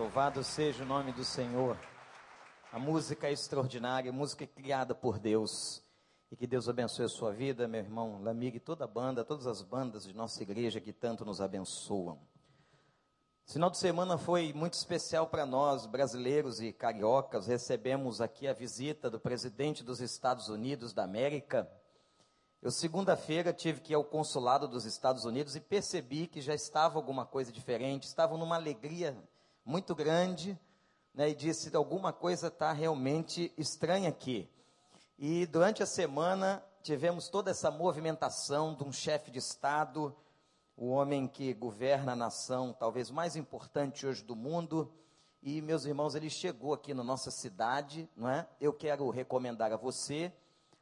Louvado seja o nome do Senhor. A música é extraordinária, música criada por Deus. E que Deus abençoe a sua vida, meu irmão Lamig, e toda a banda, todas as bandas de nossa igreja que tanto nos abençoam. Esse final de semana foi muito especial para nós, brasileiros e cariocas. Recebemos aqui a visita do presidente dos Estados Unidos da América. Eu, segunda-feira, tive que ir ao consulado dos Estados Unidos e percebi que já estava alguma coisa diferente. Estavam numa alegria muito grande, né, e disse: alguma coisa está realmente estranha aqui. E durante a semana tivemos toda essa movimentação de um chefe de Estado, o homem que governa a nação talvez mais importante hoje do mundo. E, meus irmãos, ele chegou aqui na nossa cidade, não é? Eu quero recomendar a você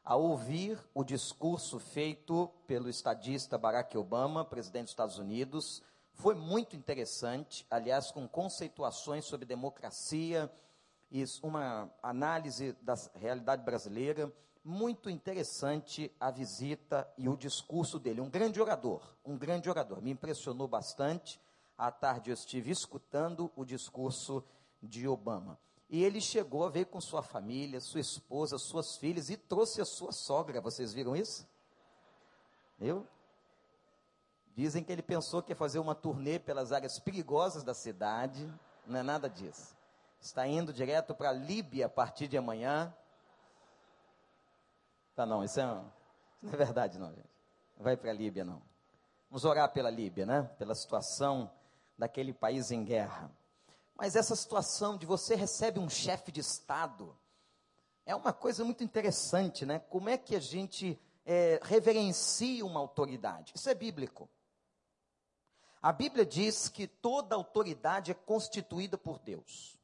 a ouvir o discurso feito pelo estadista Barack Obama, presidente dos Estados Unidos, foi muito interessante, aliás, com conceituações sobre democracia uma análise da realidade brasileira. Muito interessante a visita e o discurso dele. Um grande orador, um grande orador. Me impressionou bastante. À tarde eu estive escutando o discurso de Obama. E ele chegou, veio com sua família, sua esposa, suas filhas e trouxe a sua sogra. Vocês viram isso? Eu Dizem que ele pensou que ia fazer uma turnê pelas áreas perigosas da cidade. Não é nada disso. Está indo direto para a Líbia a partir de amanhã. Tá não, isso, é, isso não é verdade não, gente. Não vai para a Líbia não. Vamos orar pela Líbia, né? Pela situação daquele país em guerra. Mas essa situação de você recebe um chefe de Estado é uma coisa muito interessante, né? Como é que a gente é, reverencia uma autoridade? Isso é bíblico. A Bíblia diz que toda autoridade é constituída por Deus.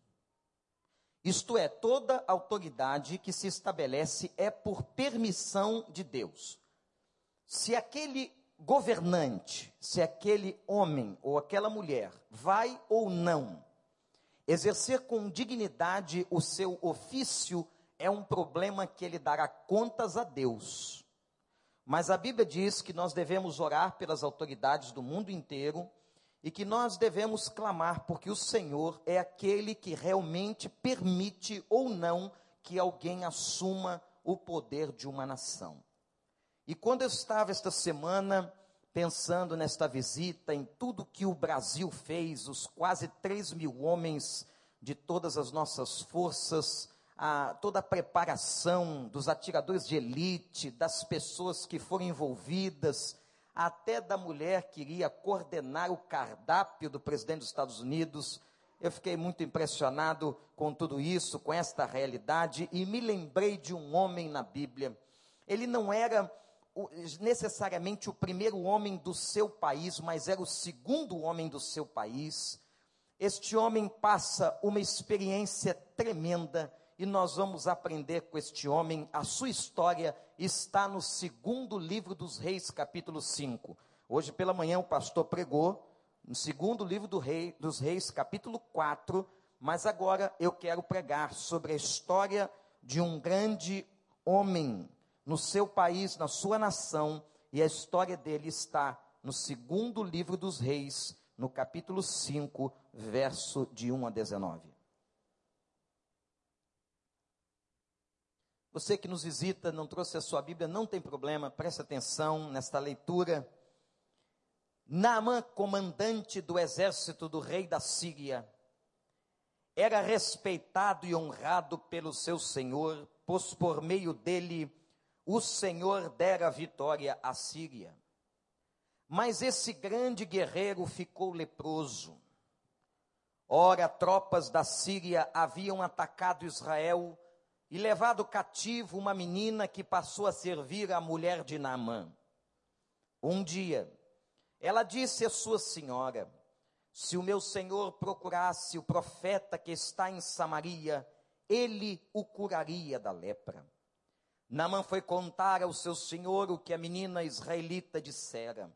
Isto é, toda autoridade que se estabelece é por permissão de Deus. Se aquele governante, se aquele homem ou aquela mulher vai ou não exercer com dignidade o seu ofício, é um problema que ele dará contas a Deus. Mas a Bíblia diz que nós devemos orar pelas autoridades do mundo inteiro e que nós devemos clamar, porque o Senhor é aquele que realmente permite ou não que alguém assuma o poder de uma nação. E quando eu estava esta semana pensando nesta visita, em tudo que o Brasil fez, os quase 3 mil homens de todas as nossas forças, a, toda a preparação dos atiradores de elite, das pessoas que foram envolvidas, até da mulher que iria coordenar o cardápio do presidente dos Estados Unidos. Eu fiquei muito impressionado com tudo isso, com esta realidade, e me lembrei de um homem na Bíblia. Ele não era necessariamente o primeiro homem do seu país, mas era o segundo homem do seu país. Este homem passa uma experiência tremenda e nós vamos aprender com este homem. A sua história está no segundo livro dos Reis, capítulo 5. Hoje pela manhã o pastor pregou no segundo livro do rei, dos Reis, capítulo 4, mas agora eu quero pregar sobre a história de um grande homem no seu país, na sua nação, e a história dele está no segundo livro dos Reis, no capítulo 5, verso de 1 a 19. Você que nos visita, não trouxe a sua Bíblia, não tem problema, preste atenção nesta leitura. Naamã, comandante do exército do rei da Síria, era respeitado e honrado pelo seu senhor, pois por meio dele o Senhor dera vitória à Síria. Mas esse grande guerreiro ficou leproso. Ora, tropas da Síria haviam atacado Israel e levado cativo uma menina que passou a servir a mulher de Naamã. Um dia, ela disse à sua senhora: Se o meu senhor procurasse o profeta que está em Samaria, ele o curaria da lepra. Naamã foi contar ao seu senhor o que a menina israelita dissera.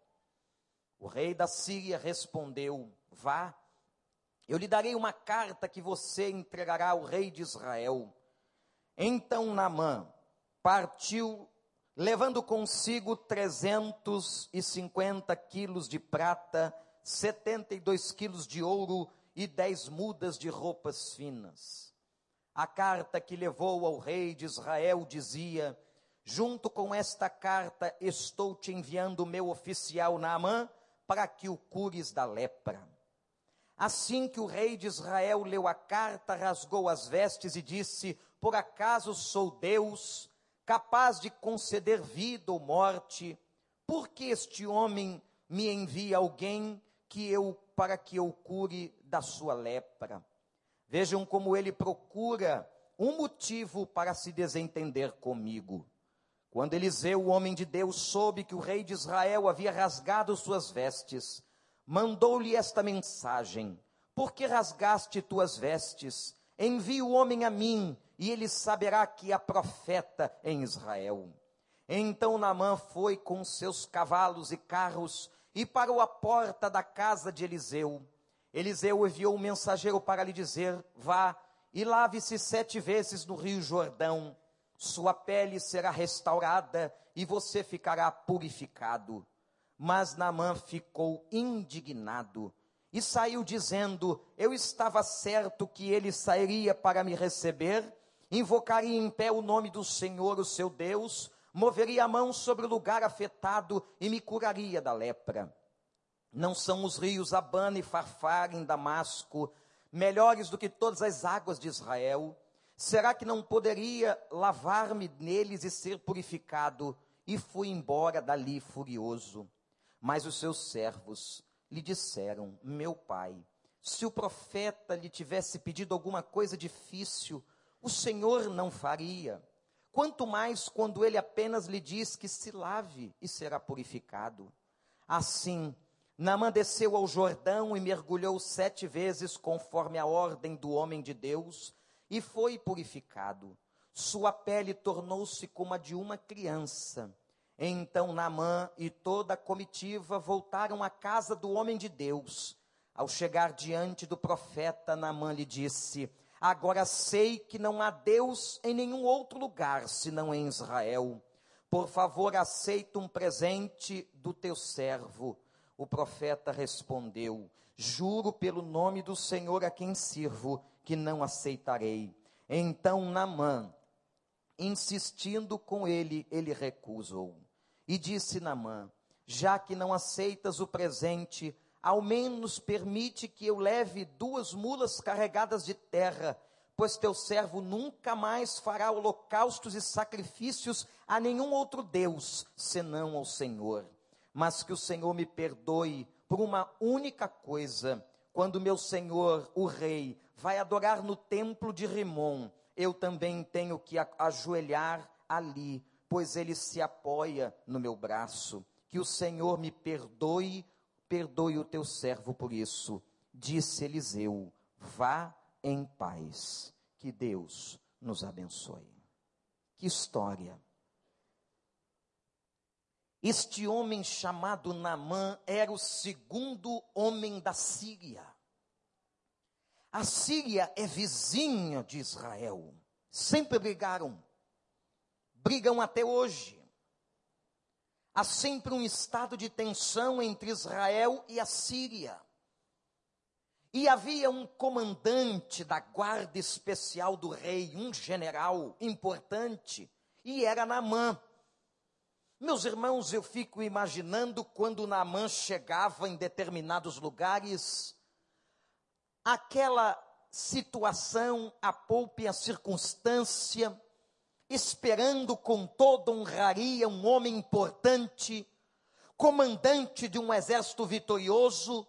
O rei da Síria respondeu: Vá, eu lhe darei uma carta que você entregará ao rei de Israel. Então Naamã partiu, levando consigo 350 quilos de prata, 72 quilos de ouro e dez mudas de roupas finas. A carta que levou ao rei de Israel dizia: Junto com esta carta estou te enviando o meu oficial Naamã para que o cures da lepra. Assim que o rei de Israel leu a carta, rasgou as vestes e disse: Por acaso sou Deus, capaz de conceder vida ou morte? Por que este homem me envia alguém que eu para que eu cure da sua lepra? Vejam como ele procura um motivo para se desentender comigo. Quando Eliseu, o homem de Deus, soube que o rei de Israel havia rasgado suas vestes, mandou-lhe esta mensagem: Por que rasgaste tuas vestes? Envie o homem a mim, e ele saberá que há profeta em Israel. Então Naamã foi com seus cavalos e carros e parou à porta da casa de Eliseu. Eliseu enviou um mensageiro para lhe dizer: Vá e lave-se sete vezes no rio Jordão sua pele será restaurada e você ficará purificado. Mas Naamã ficou indignado e saiu dizendo: Eu estava certo que ele sairia para me receber, invocaria em pé o nome do Senhor, o seu Deus, moveria a mão sobre o lugar afetado e me curaria da lepra. Não são os rios Abana e Farfar em Damasco melhores do que todas as águas de Israel? Será que não poderia lavar-me neles e ser purificado? E fui embora dali furioso. Mas os seus servos lhe disseram: Meu pai, se o profeta lhe tivesse pedido alguma coisa difícil, o Senhor não faria. Quanto mais quando ele apenas lhe diz que se lave e será purificado. Assim, Naamã desceu ao Jordão e mergulhou sete vezes conforme a ordem do homem de Deus e foi purificado. Sua pele tornou-se como a de uma criança. Então Naamã e toda a comitiva voltaram à casa do homem de Deus. Ao chegar diante do profeta, Naamã lhe disse: Agora sei que não há Deus em nenhum outro lugar senão em Israel. Por favor, aceita um presente do teu servo. O profeta respondeu: Juro pelo nome do Senhor a quem sirvo que não aceitarei. Então Namã, insistindo com ele, ele recusou. E disse Namã: Já que não aceitas o presente, ao menos permite que eu leve duas mulas carregadas de terra, pois teu servo nunca mais fará holocaustos e sacrifícios a nenhum outro Deus, senão ao Senhor. Mas que o Senhor me perdoe por uma única coisa, quando meu senhor, o rei, vai adorar no templo de Rimon, eu também tenho que ajoelhar ali, pois ele se apoia no meu braço. Que o Senhor me perdoe, perdoe o teu servo por isso. Disse Eliseu: Vá em paz. Que Deus nos abençoe. Que história. Este homem chamado Namã era o segundo homem da Síria. A Síria é vizinha de Israel. Sempre brigaram. Brigam até hoje. Há sempre um estado de tensão entre Israel e a Síria. E havia um comandante da guarda especial do rei, um general importante, e era Naamã. Meus irmãos, eu fico imaginando quando Naamã chegava em determinados lugares, aquela situação, a poupa e a circunstância, esperando com toda honraria um homem importante, comandante de um exército vitorioso,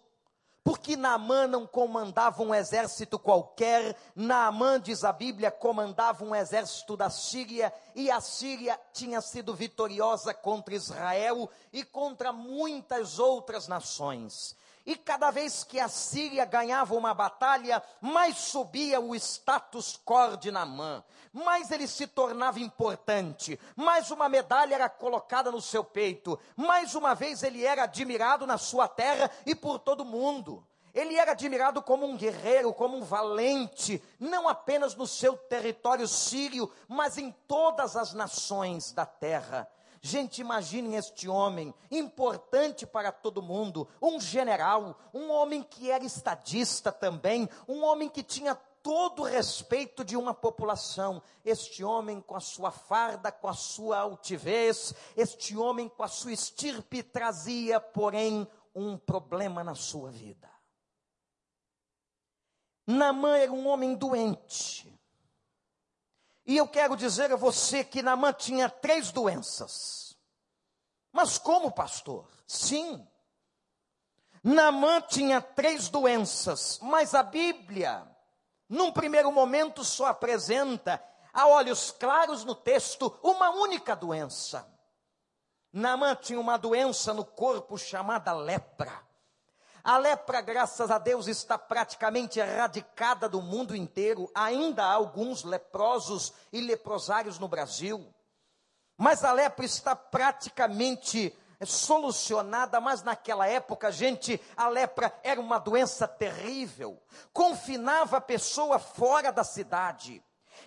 porque Naamã não comandava um exército qualquer, Naamã, diz a Bíblia, comandava um exército da Síria, e a Síria tinha sido vitoriosa contra Israel e contra muitas outras nações. E cada vez que a Síria ganhava uma batalha, mais subia o status quo de Namã, mais ele se tornava importante, mais uma medalha era colocada no seu peito, mais uma vez ele era admirado na sua terra e por todo mundo. Ele era admirado como um guerreiro, como um valente, não apenas no seu território sírio, mas em todas as nações da terra. Gente, imaginem este homem, importante para todo mundo, um general, um homem que era estadista também, um homem que tinha todo o respeito de uma população. Este homem com a sua farda, com a sua altivez, este homem com a sua estirpe trazia, porém, um problema na sua vida. Namã era um homem doente. E eu quero dizer a você que Namã tinha três doenças. Mas como, pastor? Sim. Namã tinha três doenças, mas a Bíblia, num primeiro momento, só apresenta, a olhos claros no texto, uma única doença. Namã tinha uma doença no corpo chamada lepra. A lepra, graças a Deus, está praticamente erradicada do mundo inteiro. Ainda há alguns leprosos e leprosários no Brasil. Mas a lepra está praticamente solucionada, mas naquela época, gente, a lepra era uma doença terrível. Confinava a pessoa fora da cidade.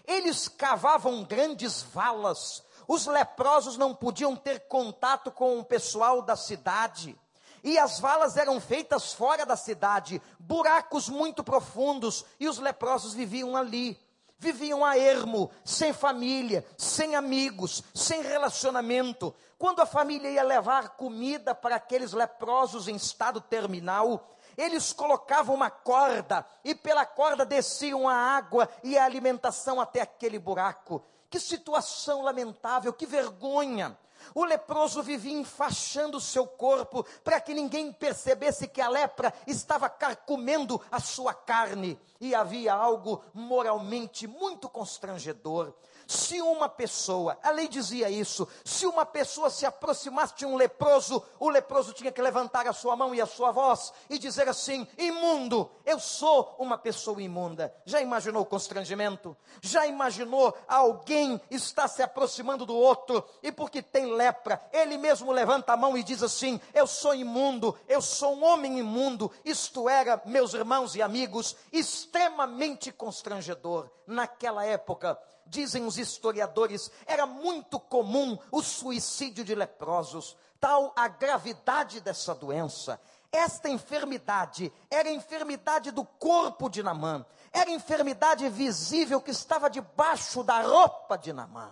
Eles cavavam grandes valas. Os leprosos não podiam ter contato com o pessoal da cidade. E as valas eram feitas fora da cidade, buracos muito profundos, e os leprosos viviam ali. Viviam a ermo, sem família, sem amigos, sem relacionamento. Quando a família ia levar comida para aqueles leprosos em estado terminal, eles colocavam uma corda e pela corda desciam a água e a alimentação até aquele buraco. Que situação lamentável, que vergonha. O leproso vivia enfaixando seu corpo para que ninguém percebesse que a lepra estava carcomendo a sua carne. E havia algo moralmente muito constrangedor. Se uma pessoa, a lei dizia isso, se uma pessoa se aproximasse de um leproso, o leproso tinha que levantar a sua mão e a sua voz e dizer assim: imundo, eu sou uma pessoa imunda. Já imaginou o constrangimento? Já imaginou alguém está se aproximando do outro e porque tem lepra, ele mesmo levanta a mão e diz assim: eu sou imundo, eu sou um homem imundo. Isto era, meus irmãos e amigos, extremamente constrangedor naquela época dizem os historiadores, era muito comum o suicídio de leprosos, tal a gravidade dessa doença. Esta enfermidade era enfermidade do corpo de Namã, era enfermidade visível que estava debaixo da roupa de Namã.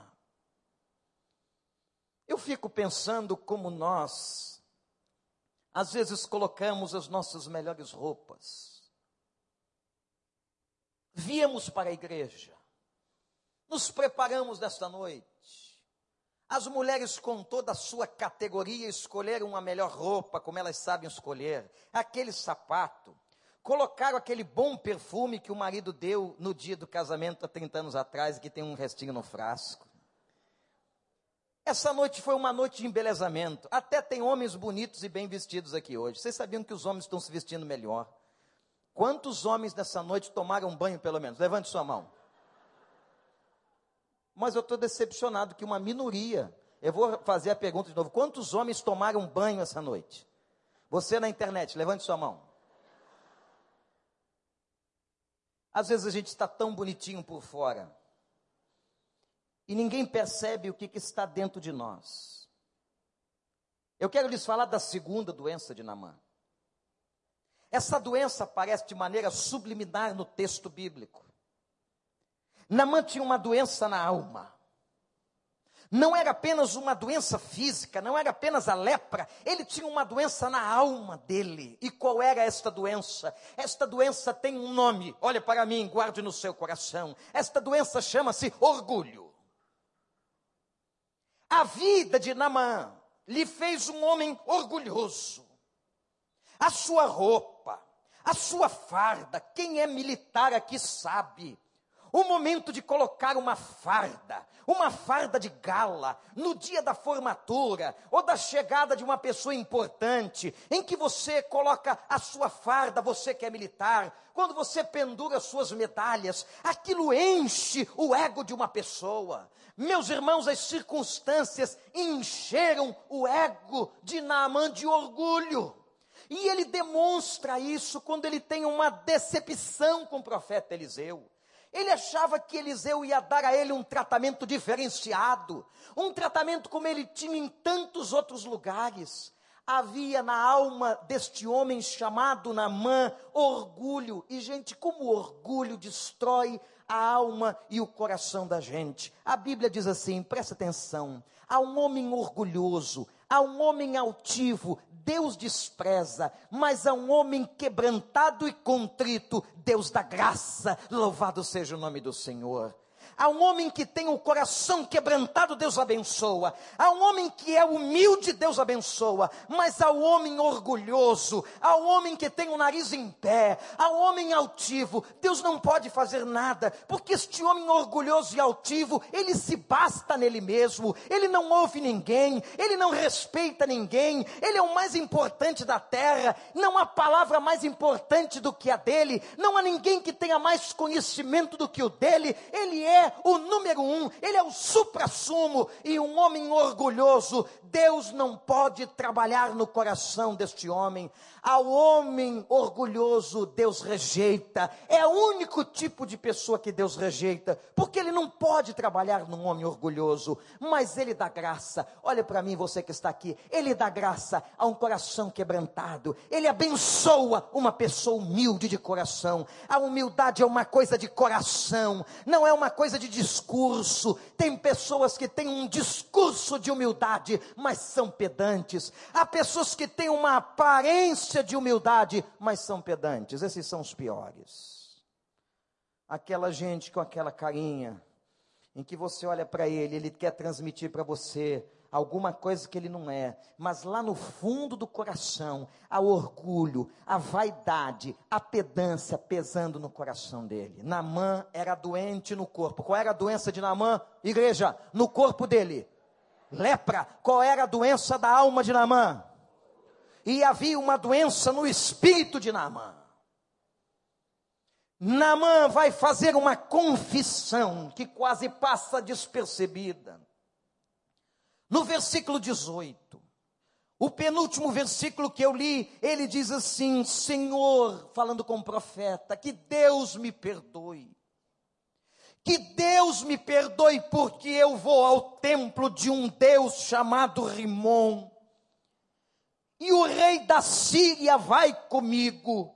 Eu fico pensando como nós, às vezes, colocamos as nossas melhores roupas, viemos para a igreja, nos preparamos nesta noite. As mulheres, com toda a sua categoria, escolheram uma melhor roupa, como elas sabem escolher, aquele sapato, colocaram aquele bom perfume que o marido deu no dia do casamento há 30 anos atrás, que tem um restinho no frasco. Essa noite foi uma noite de embelezamento. Até tem homens bonitos e bem vestidos aqui hoje. Vocês sabiam que os homens estão se vestindo melhor? Quantos homens nessa noite tomaram banho, pelo menos? Levante sua mão. Mas eu estou decepcionado que uma minoria. Eu vou fazer a pergunta de novo: quantos homens tomaram banho essa noite? Você na internet, levante sua mão. Às vezes a gente está tão bonitinho por fora e ninguém percebe o que, que está dentro de nós. Eu quero lhes falar da segunda doença de Namã. Essa doença aparece de maneira subliminar no texto bíblico. Namã tinha uma doença na alma. Não era apenas uma doença física, não era apenas a lepra, ele tinha uma doença na alma dele. E qual era esta doença? Esta doença tem um nome, olha para mim, guarde no seu coração. Esta doença chama-se orgulho. A vida de Namã lhe fez um homem orgulhoso. A sua roupa, a sua farda, quem é militar aqui sabe o momento de colocar uma farda, uma farda de gala, no dia da formatura ou da chegada de uma pessoa importante, em que você coloca a sua farda, você que é militar, quando você pendura suas medalhas, aquilo enche o ego de uma pessoa. Meus irmãos, as circunstâncias encheram o ego de Naamã de orgulho. E ele demonstra isso quando ele tem uma decepção com o profeta Eliseu. Ele achava que Eliseu ia dar a ele um tratamento diferenciado, um tratamento como ele tinha em tantos outros lugares. Havia na alma deste homem chamado Namã orgulho, e gente, como o orgulho destrói a alma e o coração da gente. A Bíblia diz assim: presta atenção, há um homem orgulhoso, há um homem altivo, Deus despreza, mas a um homem quebrantado e contrito, Deus dá graça, louvado seja o nome do Senhor. A um homem que tem o coração quebrantado, Deus abençoa. A um homem que é humilde, Deus abençoa. Mas ao homem orgulhoso, ao homem que tem o nariz em pé, ao homem altivo, Deus não pode fazer nada, porque este homem orgulhoso e altivo, ele se basta nele mesmo, ele não ouve ninguém, ele não respeita ninguém, ele é o mais importante da terra, não há palavra mais importante do que a dele, não há ninguém que tenha mais conhecimento do que o dele, ele é o número um, ele é o supra-sumo e um homem orgulhoso. Deus não pode trabalhar no coração deste homem. Ao homem orgulhoso, Deus rejeita. É o único tipo de pessoa que Deus rejeita, porque ele não pode trabalhar num homem orgulhoso, mas ele dá graça. Olha para mim, você que está aqui, ele dá graça a um coração quebrantado. Ele abençoa uma pessoa humilde de coração. A humildade é uma coisa de coração, não é uma coisa de discurso. Tem pessoas que têm um discurso de humildade, mas são pedantes. Há pessoas que têm uma aparência de humildade, mas são pedantes. Esses são os piores. Aquela gente com aquela carinha, em que você olha para ele, ele quer transmitir para você alguma coisa que ele não é, mas lá no fundo do coração, há orgulho, a vaidade, a pedância pesando no coração dele. Namã era doente no corpo. Qual era a doença de Namã? Igreja, no corpo dele. Lepra. Qual era a doença da alma de Namã? e havia uma doença no espírito de Naamã. Naamã vai fazer uma confissão que quase passa despercebida. No versículo 18, o penúltimo versículo que eu li, ele diz assim: Senhor, falando com o profeta, que Deus me perdoe. Que Deus me perdoe, porque eu vou ao templo de um Deus chamado Rimon e o rei da Síria vai comigo.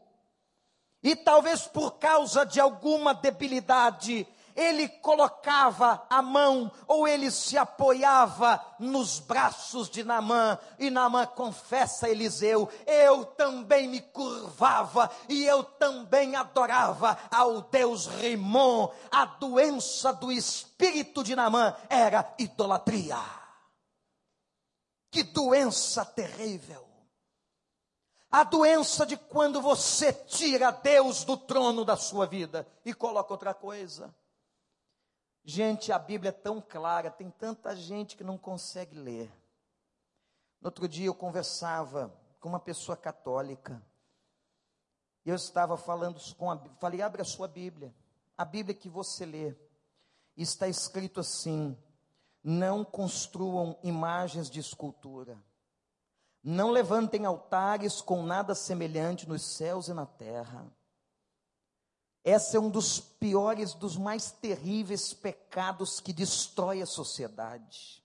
E talvez por causa de alguma debilidade, ele colocava a mão ou ele se apoiava nos braços de Namã, e Namã confessa a Eliseu: Eu também me curvava e eu também adorava ao Deus Rimon. A doença do espírito de Namã era idolatria. Que doença terrível! A doença de quando você tira Deus do trono da sua vida e coloca outra coisa. Gente, a Bíblia é tão clara, tem tanta gente que não consegue ler. No outro dia eu conversava com uma pessoa católica. E eu estava falando com a falei, abre a sua Bíblia. A Bíblia que você lê. Está escrito assim: não construam imagens de escultura não levantem altares com nada semelhante nos céus e na terra. Esse é um dos piores, dos mais terríveis pecados que destrói a sociedade.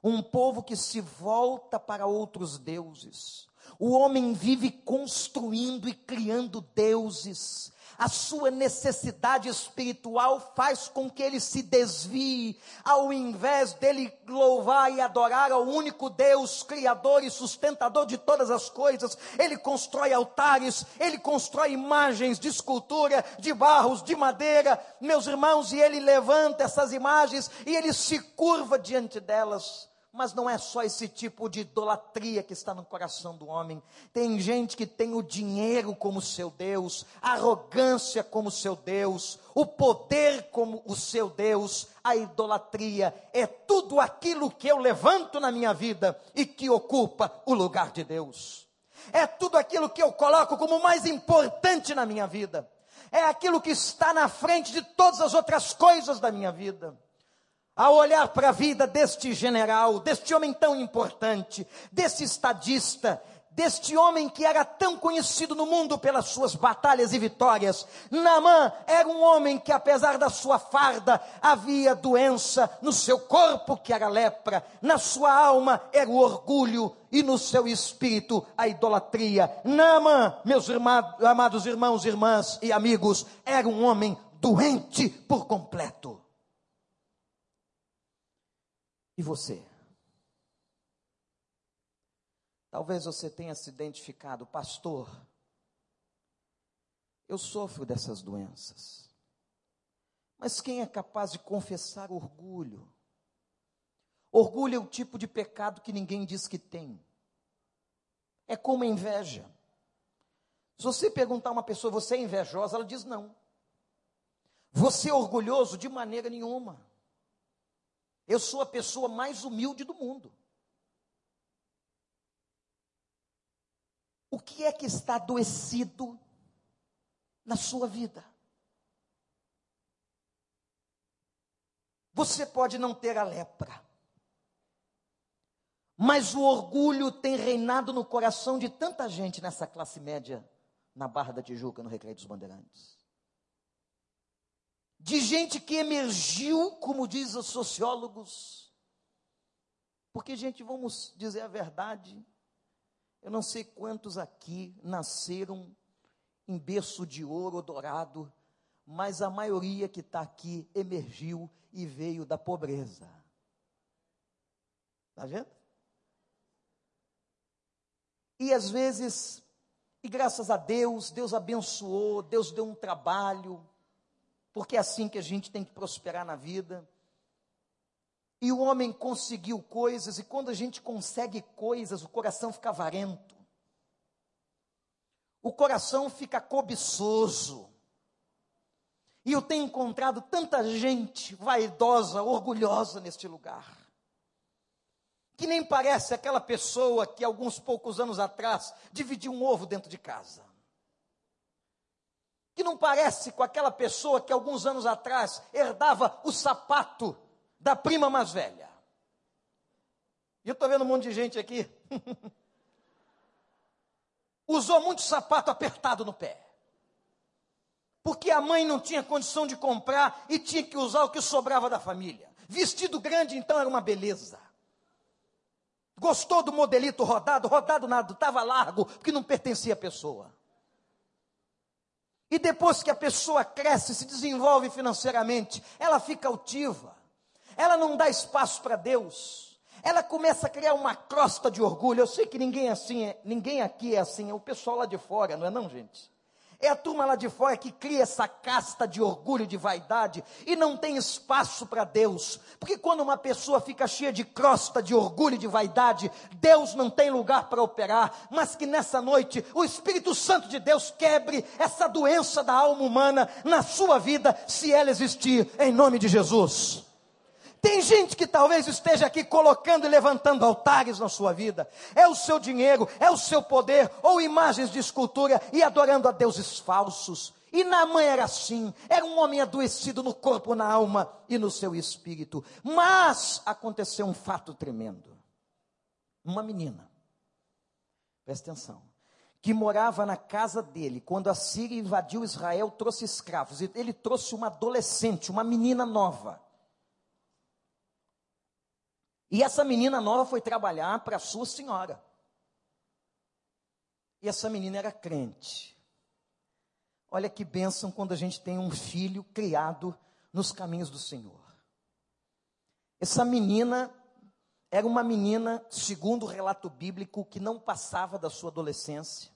Um povo que se volta para outros deuses. O homem vive construindo e criando deuses. A sua necessidade espiritual faz com que ele se desvie, ao invés dele louvar e adorar ao único Deus, Criador e sustentador de todas as coisas, ele constrói altares, ele constrói imagens de escultura, de barros, de madeira, meus irmãos, e ele levanta essas imagens e ele se curva diante delas. Mas não é só esse tipo de idolatria que está no coração do homem. Tem gente que tem o dinheiro como seu Deus, a arrogância como seu Deus, o poder como o seu Deus. A idolatria é tudo aquilo que eu levanto na minha vida e que ocupa o lugar de Deus. É tudo aquilo que eu coloco como mais importante na minha vida. É aquilo que está na frente de todas as outras coisas da minha vida ao olhar para a vida deste general, deste homem tão importante, desse estadista, deste homem que era tão conhecido no mundo pelas suas batalhas e vitórias. Naamã era um homem que, apesar da sua farda, havia doença no seu corpo, que era lepra, na sua alma era o orgulho e no seu espírito a idolatria. Naamã, meus amados irmãos, irmãs e amigos, era um homem doente por completo. E você? Talvez você tenha se identificado, pastor. Eu sofro dessas doenças. Mas quem é capaz de confessar orgulho? Orgulho é o tipo de pecado que ninguém diz que tem. É como a inveja. Se você perguntar a uma pessoa, você é invejosa? Ela diz não. Você é orgulhoso? De maneira nenhuma. Eu sou a pessoa mais humilde do mundo. O que é que está adoecido na sua vida? Você pode não ter a lepra, mas o orgulho tem reinado no coração de tanta gente nessa classe média, na Barra da Tijuca, no Recreio dos Bandeirantes. De gente que emergiu, como diz os sociólogos, porque, gente, vamos dizer a verdade, eu não sei quantos aqui nasceram em berço de ouro dourado, mas a maioria que está aqui emergiu e veio da pobreza. Está vendo? E às vezes, e graças a Deus, Deus abençoou, Deus deu um trabalho, porque é assim que a gente tem que prosperar na vida. E o homem conseguiu coisas, e quando a gente consegue coisas, o coração fica avarento. O coração fica cobiçoso. E eu tenho encontrado tanta gente vaidosa, orgulhosa neste lugar. Que nem parece aquela pessoa que alguns poucos anos atrás dividiu um ovo dentro de casa. Que não parece com aquela pessoa que alguns anos atrás herdava o sapato da prima mais velha. E eu estou vendo um monte de gente aqui. Usou muito sapato apertado no pé. Porque a mãe não tinha condição de comprar e tinha que usar o que sobrava da família. Vestido grande, então, era uma beleza. Gostou do modelito rodado? Rodado nada, estava largo, porque não pertencia à pessoa. E depois que a pessoa cresce, se desenvolve financeiramente, ela fica altiva ela não dá espaço para Deus. Ela começa a criar uma crosta de orgulho. Eu sei que ninguém é assim, é, ninguém aqui é assim, é o pessoal lá de fora, não é não, gente? É a turma lá de fora que cria essa casta de orgulho, de vaidade e não tem espaço para Deus. Porque quando uma pessoa fica cheia de crosta, de orgulho de vaidade, Deus não tem lugar para operar. Mas que nessa noite o Espírito Santo de Deus quebre essa doença da alma humana na sua vida, se ela existir, em nome de Jesus. Tem gente que talvez esteja aqui colocando e levantando altares na sua vida. É o seu dinheiro, é o seu poder, ou imagens de escultura e adorando a deuses falsos. E Naamã era assim, era um homem adoecido no corpo, na alma e no seu espírito. Mas aconteceu um fato tremendo. Uma menina, presta atenção, que morava na casa dele, quando a Síria invadiu Israel, trouxe escravos. Ele trouxe uma adolescente, uma menina nova. E essa menina nova foi trabalhar para a sua senhora. E essa menina era crente. Olha que bênção quando a gente tem um filho criado nos caminhos do Senhor. Essa menina era uma menina, segundo o relato bíblico, que não passava da sua adolescência.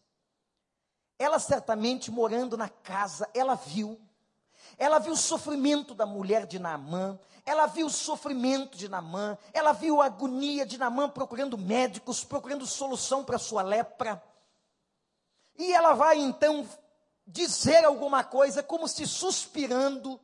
Ela certamente morando na casa, ela viu ela viu o sofrimento da mulher de Naamã, ela viu o sofrimento de Naamã, ela viu a agonia de Naamã procurando médicos, procurando solução para sua lepra. E ela vai então dizer alguma coisa como se suspirando,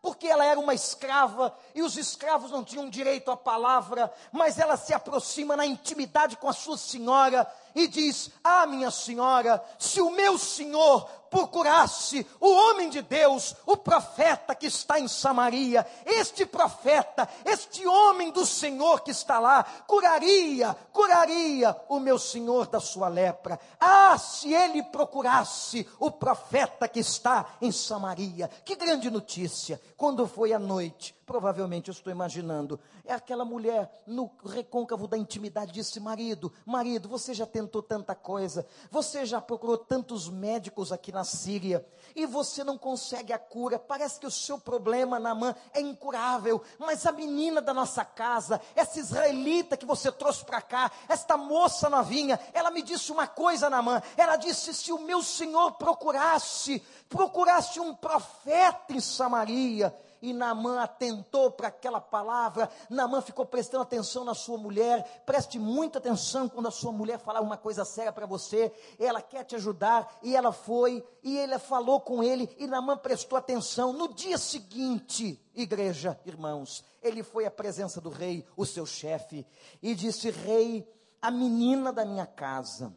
porque ela era uma escrava e os escravos não tinham direito à palavra, mas ela se aproxima na intimidade com a sua senhora e diz: Ah, minha senhora, se o meu senhor procurasse o homem de Deus, o profeta que está em Samaria, este profeta, este homem do Senhor que está lá, curaria, curaria o meu Senhor da sua lepra. Ah, se ele procurasse o profeta que está em Samaria. Que grande notícia! Quando foi a noite, provavelmente eu estou imaginando, é aquela mulher no recôncavo da intimidade disse: Marido, marido, você já tentou tanta coisa, você já procurou tantos médicos aqui na Síria, e você não consegue a cura. Parece que o seu problema, Namã, é incurável, mas a menina da nossa casa, essa israelita que você trouxe para cá, esta moça novinha, ela me disse uma coisa, Namã, ela disse: se o meu senhor procurasse, procurasse um profeta em Samaria, e Naamã atentou para aquela palavra. Naamã ficou prestando atenção na sua mulher. Preste muita atenção quando a sua mulher falar uma coisa séria para você. Ela quer te ajudar e ela foi e ele falou com ele e Naamã prestou atenção. No dia seguinte, igreja, irmãos, ele foi à presença do rei, o seu chefe, e disse: Rei, a menina da minha casa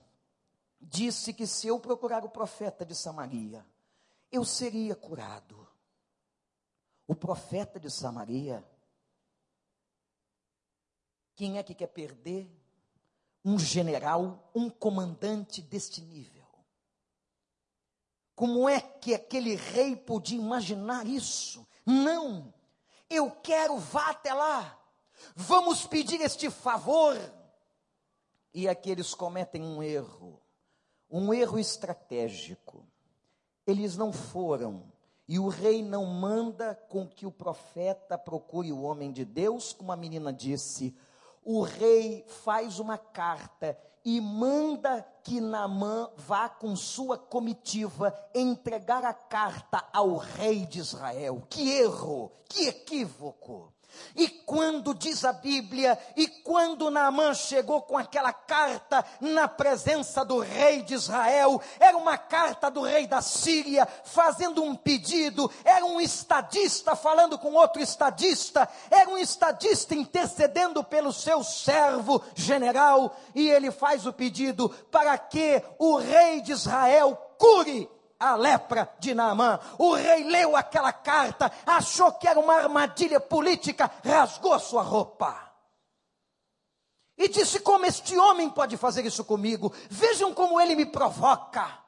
disse que se eu procurar o profeta de Samaria, eu seria curado o profeta de Samaria. Quem é que quer perder um general, um comandante deste nível? Como é que aquele rei podia imaginar isso? Não, eu quero, vá até lá, vamos pedir este favor. E aqui eles cometem um erro, um erro estratégico. Eles não foram e o rei não manda com que o profeta procure o homem de Deus, como a menina disse. O rei faz uma carta e manda que Naamã vá com sua comitiva entregar a carta ao rei de Israel. Que erro, que equívoco. E quando diz a Bíblia, e quando Naamã chegou com aquela carta na presença do rei de Israel, era uma carta do rei da Síria, fazendo um pedido, era um estadista falando com outro estadista, era um estadista intercedendo pelo seu servo general, e ele faz o pedido para que o rei de Israel cure a lepra de Naamã. O rei leu aquela carta, achou que era uma armadilha política, rasgou sua roupa. E disse: Como este homem pode fazer isso comigo? Vejam como ele me provoca.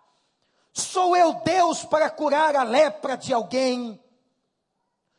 Sou eu Deus para curar a lepra de alguém.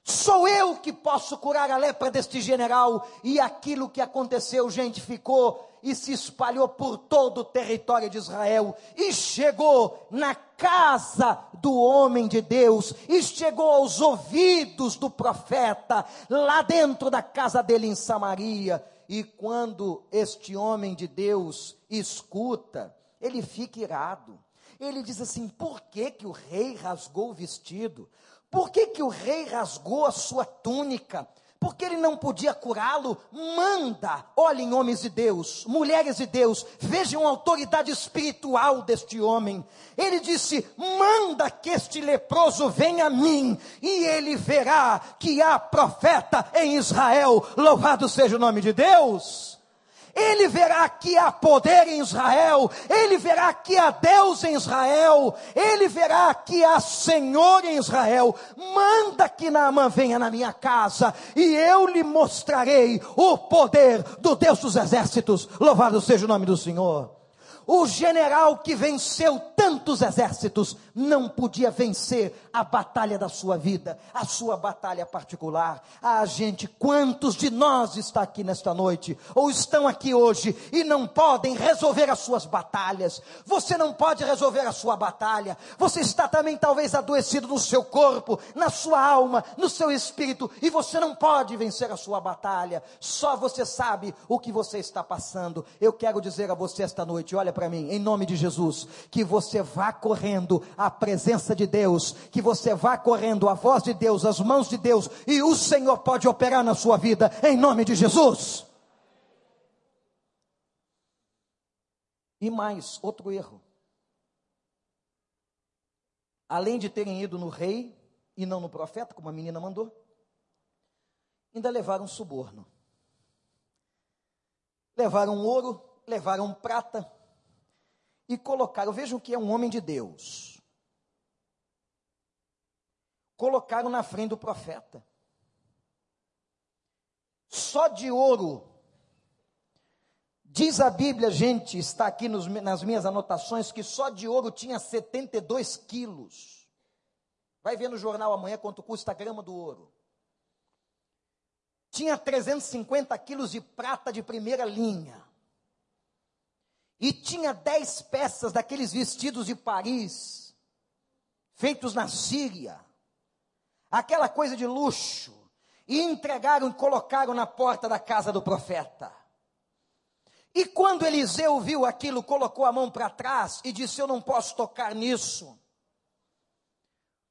Sou eu que posso curar a lepra deste general. E aquilo que aconteceu, gente, ficou e se espalhou por todo o território de Israel e chegou na casa do homem de Deus e chegou aos ouvidos do profeta lá dentro da casa dele em Samaria. E quando este homem de Deus escuta, ele fica irado. Ele diz assim: por que, que o rei rasgou o vestido? Por que, que o rei rasgou a sua túnica? porque ele não podia curá-lo, manda, olhem homens de Deus, mulheres de Deus, vejam a autoridade espiritual deste homem. Ele disse: manda que este leproso venha a mim, e ele verá que há profeta em Israel, louvado seja o nome de Deus ele verá que há poder em Israel, ele verá que há Deus em Israel, ele verá que há Senhor em Israel. Manda que Naamã venha na minha casa e eu lhe mostrarei o poder do Deus dos exércitos. Louvado seja o nome do Senhor. O general que venceu tantos exércitos não podia vencer a batalha da sua vida, a sua batalha particular. Ah, gente, quantos de nós está aqui nesta noite ou estão aqui hoje e não podem resolver as suas batalhas? Você não pode resolver a sua batalha. Você está também talvez adoecido no seu corpo, na sua alma, no seu espírito e você não pode vencer a sua batalha. Só você sabe o que você está passando. Eu quero dizer a você esta noite, olha para mim, em nome de Jesus, que você vá correndo à presença de Deus, que você vá correndo à voz de Deus, às mãos de Deus, e o Senhor pode operar na sua vida, em nome de Jesus. E mais, outro erro. Além de terem ido no rei e não no profeta, como a menina mandou, ainda levaram suborno. Levaram ouro, levaram prata, e colocaram, vejam que é um homem de Deus. Colocaram na frente do profeta. Só de ouro. Diz a Bíblia, gente, está aqui nos, nas minhas anotações, que só de ouro tinha 72 quilos. Vai ver no jornal amanhã quanto custa a grama do ouro. Tinha 350 quilos de prata de primeira linha. E tinha 10 peças daqueles vestidos de Paris, feitos na Síria. Aquela coisa de luxo. E entregaram e colocaram na porta da casa do profeta. E quando Eliseu viu aquilo, colocou a mão para trás e disse: Eu não posso tocar nisso.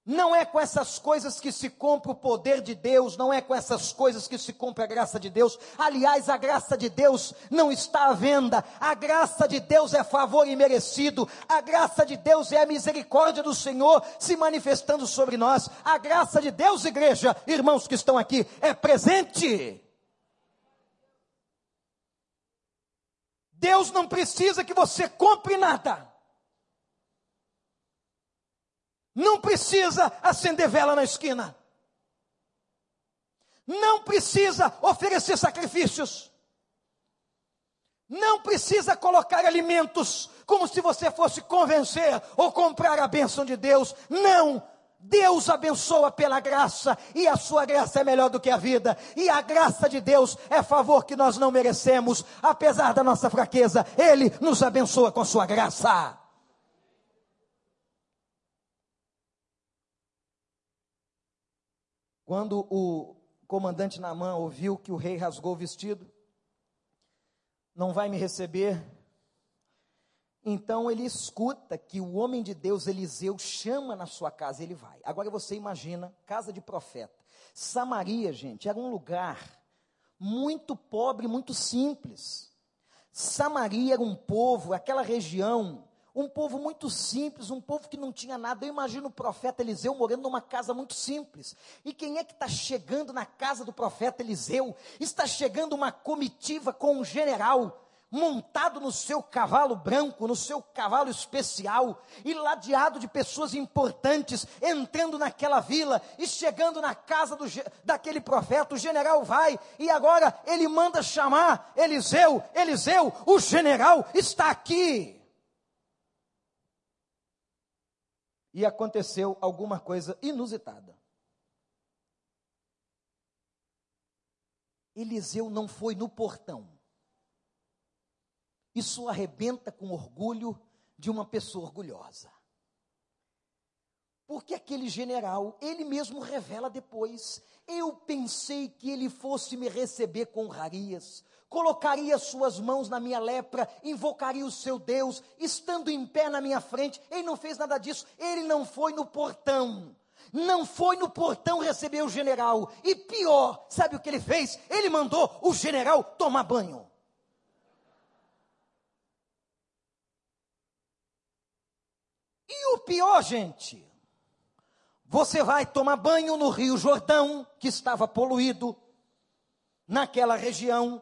Não é com essas coisas que se compra o poder de Deus, não é com essas coisas que se compra a graça de Deus. Aliás, a graça de Deus não está à venda. A graça de Deus é favor imerecido. A graça de Deus é a misericórdia do Senhor se manifestando sobre nós. A graça de Deus, igreja, irmãos que estão aqui, é presente. Deus não precisa que você compre nada. Não precisa acender vela na esquina. Não precisa oferecer sacrifícios. Não precisa colocar alimentos como se você fosse convencer ou comprar a bênção de Deus. Não! Deus abençoa pela graça, e a sua graça é melhor do que a vida, e a graça de Deus é favor que nós não merecemos, apesar da nossa fraqueza, Ele nos abençoa com sua graça. Quando o comandante Namã ouviu que o rei rasgou o vestido, não vai me receber. Então ele escuta que o homem de Deus, Eliseu, chama na sua casa, ele vai. Agora você imagina, casa de profeta. Samaria, gente, era um lugar muito pobre, muito simples. Samaria era um povo, aquela região um povo muito simples, um povo que não tinha nada. Eu imagino o profeta Eliseu morando numa casa muito simples. E quem é que está chegando na casa do profeta Eliseu? Está chegando uma comitiva com um general montado no seu cavalo branco, no seu cavalo especial, e ladeado de pessoas importantes, entrando naquela vila e chegando na casa do, daquele profeta, o general vai, e agora ele manda chamar Eliseu, Eliseu, o general está aqui. E aconteceu alguma coisa inusitada. Eliseu não foi no portão. Isso arrebenta com orgulho de uma pessoa orgulhosa. Porque aquele general, ele mesmo revela depois: eu pensei que ele fosse me receber com honrarias, colocaria suas mãos na minha lepra, invocaria o seu Deus, estando em pé na minha frente. Ele não fez nada disso, ele não foi no portão. Não foi no portão receber o general. E pior, sabe o que ele fez? Ele mandou o general tomar banho. E o pior, gente, você vai tomar banho no Rio Jordão, que estava poluído, naquela região,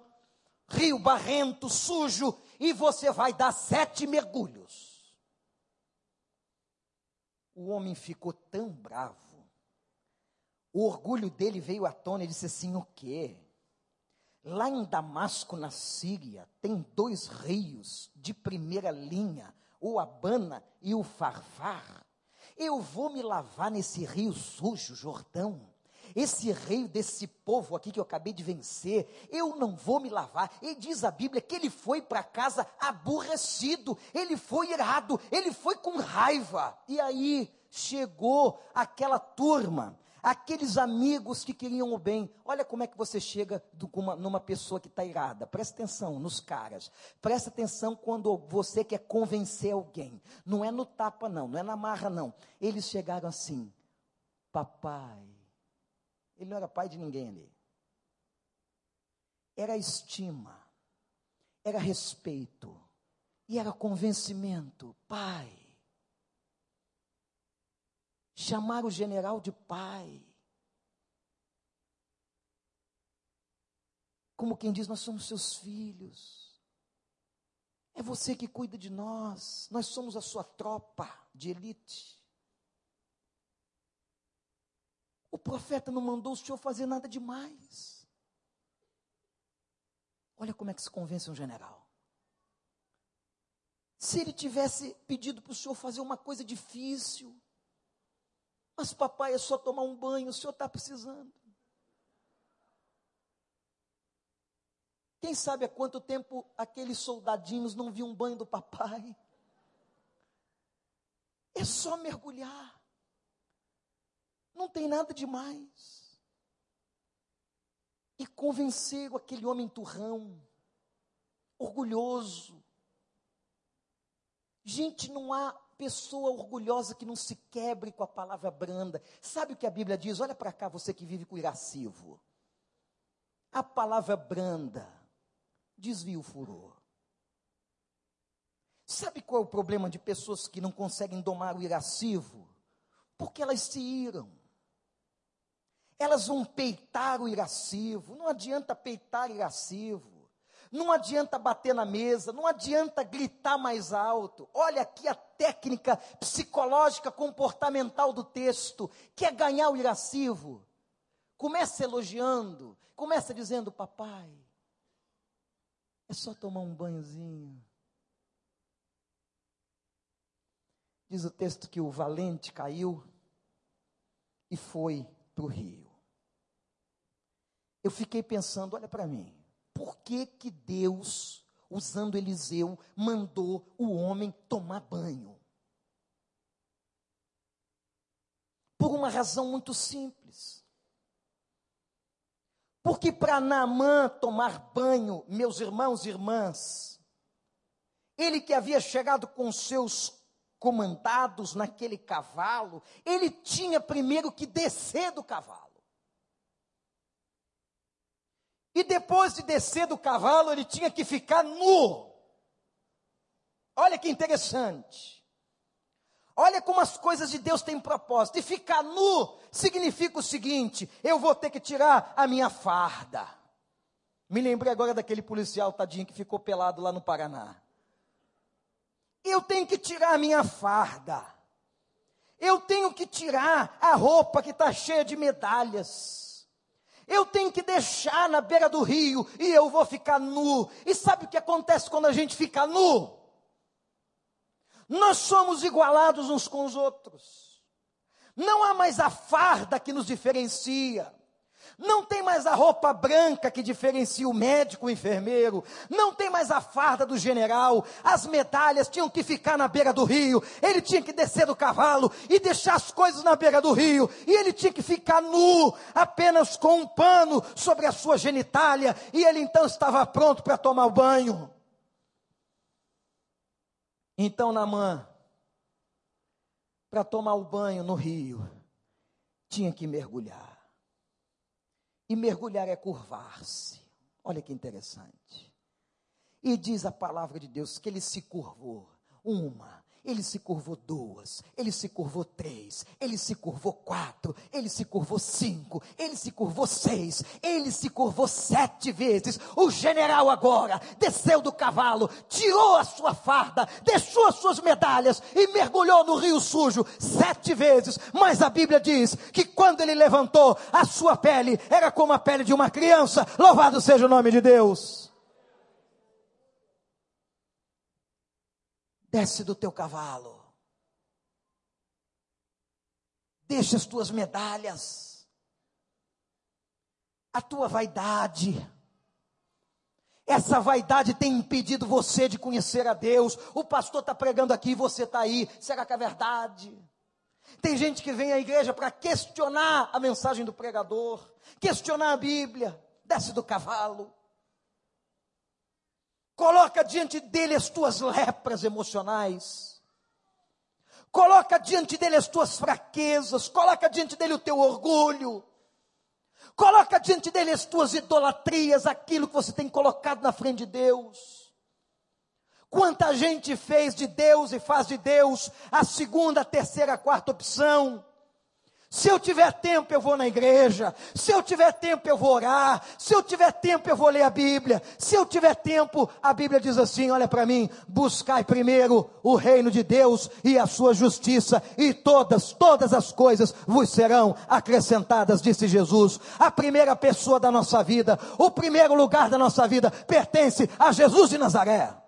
rio barrento, sujo, e você vai dar sete mergulhos. O homem ficou tão bravo. O orgulho dele veio à tona e disse assim: o quê? Lá em Damasco, na Síria, tem dois rios de primeira linha, o Abana e o Farfar. Eu vou me lavar nesse rio sujo, Jordão. Esse rei desse povo aqui que eu acabei de vencer, eu não vou me lavar. E diz a Bíblia que ele foi para casa aborrecido, ele foi irado, ele foi com raiva. E aí chegou aquela turma, aqueles amigos que queriam o bem. Olha como é que você chega uma, numa pessoa que está irada. Presta atenção nos caras. Presta atenção quando você quer convencer alguém. Não é no tapa, não. Não é na marra, não. Eles chegaram assim: Papai, ele não era pai de ninguém ali. Era estima, era respeito e era convencimento. Pai. Chamar o general de pai. Como quem diz, nós somos seus filhos. É você que cuida de nós. Nós somos a sua tropa de elite. profeta não mandou o senhor fazer nada demais. Olha como é que se convence um general. Se ele tivesse pedido para o senhor fazer uma coisa difícil, mas papai é só tomar um banho, o senhor está precisando. Quem sabe há quanto tempo aqueles soldadinhos não viam um banho do papai? É só mergulhar. Não tem nada demais. E convenceram aquele homem turrão, orgulhoso. Gente, não há pessoa orgulhosa que não se quebre com a palavra branda. Sabe o que a Bíblia diz? Olha para cá, você que vive com irascivo. A palavra branda desvia o furor. Sabe qual é o problema de pessoas que não conseguem domar o irascivo? Porque elas se iram. Elas vão peitar o irascivo. Não adianta peitar irascivo. Não adianta bater na mesa, não adianta gritar mais alto. Olha aqui a técnica psicológica comportamental do texto. Quer ganhar o irascivo? Começa elogiando, começa dizendo: Papai, é só tomar um banhozinho. Diz o texto que o valente caiu e foi para o rio. Eu fiquei pensando, olha para mim, por que que Deus, usando Eliseu, mandou o homem tomar banho? Por uma razão muito simples. Porque para Naamã tomar banho, meus irmãos e irmãs, ele que havia chegado com seus comandados naquele cavalo, ele tinha primeiro que descer do cavalo. E depois de descer do cavalo, ele tinha que ficar nu. Olha que interessante. Olha como as coisas de Deus têm propósito. E ficar nu significa o seguinte: eu vou ter que tirar a minha farda. Me lembrei agora daquele policial tadinho que ficou pelado lá no Paraná. Eu tenho que tirar a minha farda. Eu tenho que tirar a roupa que está cheia de medalhas. Eu tenho que deixar na beira do rio e eu vou ficar nu. E sabe o que acontece quando a gente fica nu? Nós somos igualados uns com os outros. Não há mais a farda que nos diferencia. Não tem mais a roupa branca que diferencia o médico o enfermeiro. Não tem mais a farda do general. As medalhas tinham que ficar na beira do rio. Ele tinha que descer do cavalo e deixar as coisas na beira do rio. E ele tinha que ficar nu, apenas com um pano sobre a sua genitália. E ele então estava pronto para tomar o banho. Então, Namã, para tomar o banho no rio, tinha que mergulhar. E mergulhar é curvar-se. Olha que interessante. E diz a palavra de Deus que ele se curvou. Uma, ele se curvou duas, ele se curvou três, ele se curvou quatro, ele se curvou cinco, ele se curvou seis, ele se curvou sete vezes. O general agora desceu do cavalo, tirou a sua farda, deixou as suas medalhas e mergulhou no rio sujo sete vezes. Mas a Bíblia diz que quando ele levantou, a sua pele era como a pele de uma criança. Louvado seja o nome de Deus. Desce do teu cavalo. Deixa as tuas medalhas. A tua vaidade. Essa vaidade tem impedido você de conhecer a Deus. O pastor está pregando aqui e você está aí. Será que é verdade? Tem gente que vem à igreja para questionar a mensagem do pregador, questionar a Bíblia. Desce do cavalo. Coloca diante dele as tuas lepras emocionais. Coloca diante dele as tuas fraquezas. Coloca diante dele o teu orgulho. Coloca diante dele as tuas idolatrias, aquilo que você tem colocado na frente de Deus. Quanta gente fez de Deus e faz de Deus a segunda, a terceira, a quarta opção. Se eu tiver tempo, eu vou na igreja. Se eu tiver tempo, eu vou orar. Se eu tiver tempo, eu vou ler a Bíblia. Se eu tiver tempo, a Bíblia diz assim: olha para mim, buscai primeiro o reino de Deus e a sua justiça, e todas, todas as coisas vos serão acrescentadas, disse Jesus. A primeira pessoa da nossa vida, o primeiro lugar da nossa vida pertence a Jesus de Nazaré.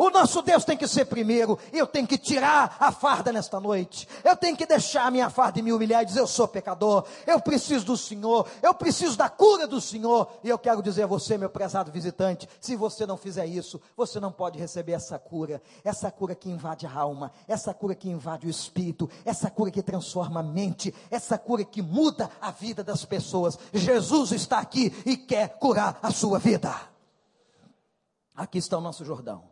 O nosso Deus tem que ser primeiro. Eu tenho que tirar a farda nesta noite. Eu tenho que deixar a minha farda e me humilhar e dizer: Eu sou pecador. Eu preciso do Senhor. Eu preciso da cura do Senhor. E eu quero dizer a você, meu prezado visitante: se você não fizer isso, você não pode receber essa cura. Essa cura que invade a alma. Essa cura que invade o espírito. Essa cura que transforma a mente. Essa cura que muda a vida das pessoas. Jesus está aqui e quer curar a sua vida. Aqui está o nosso Jordão.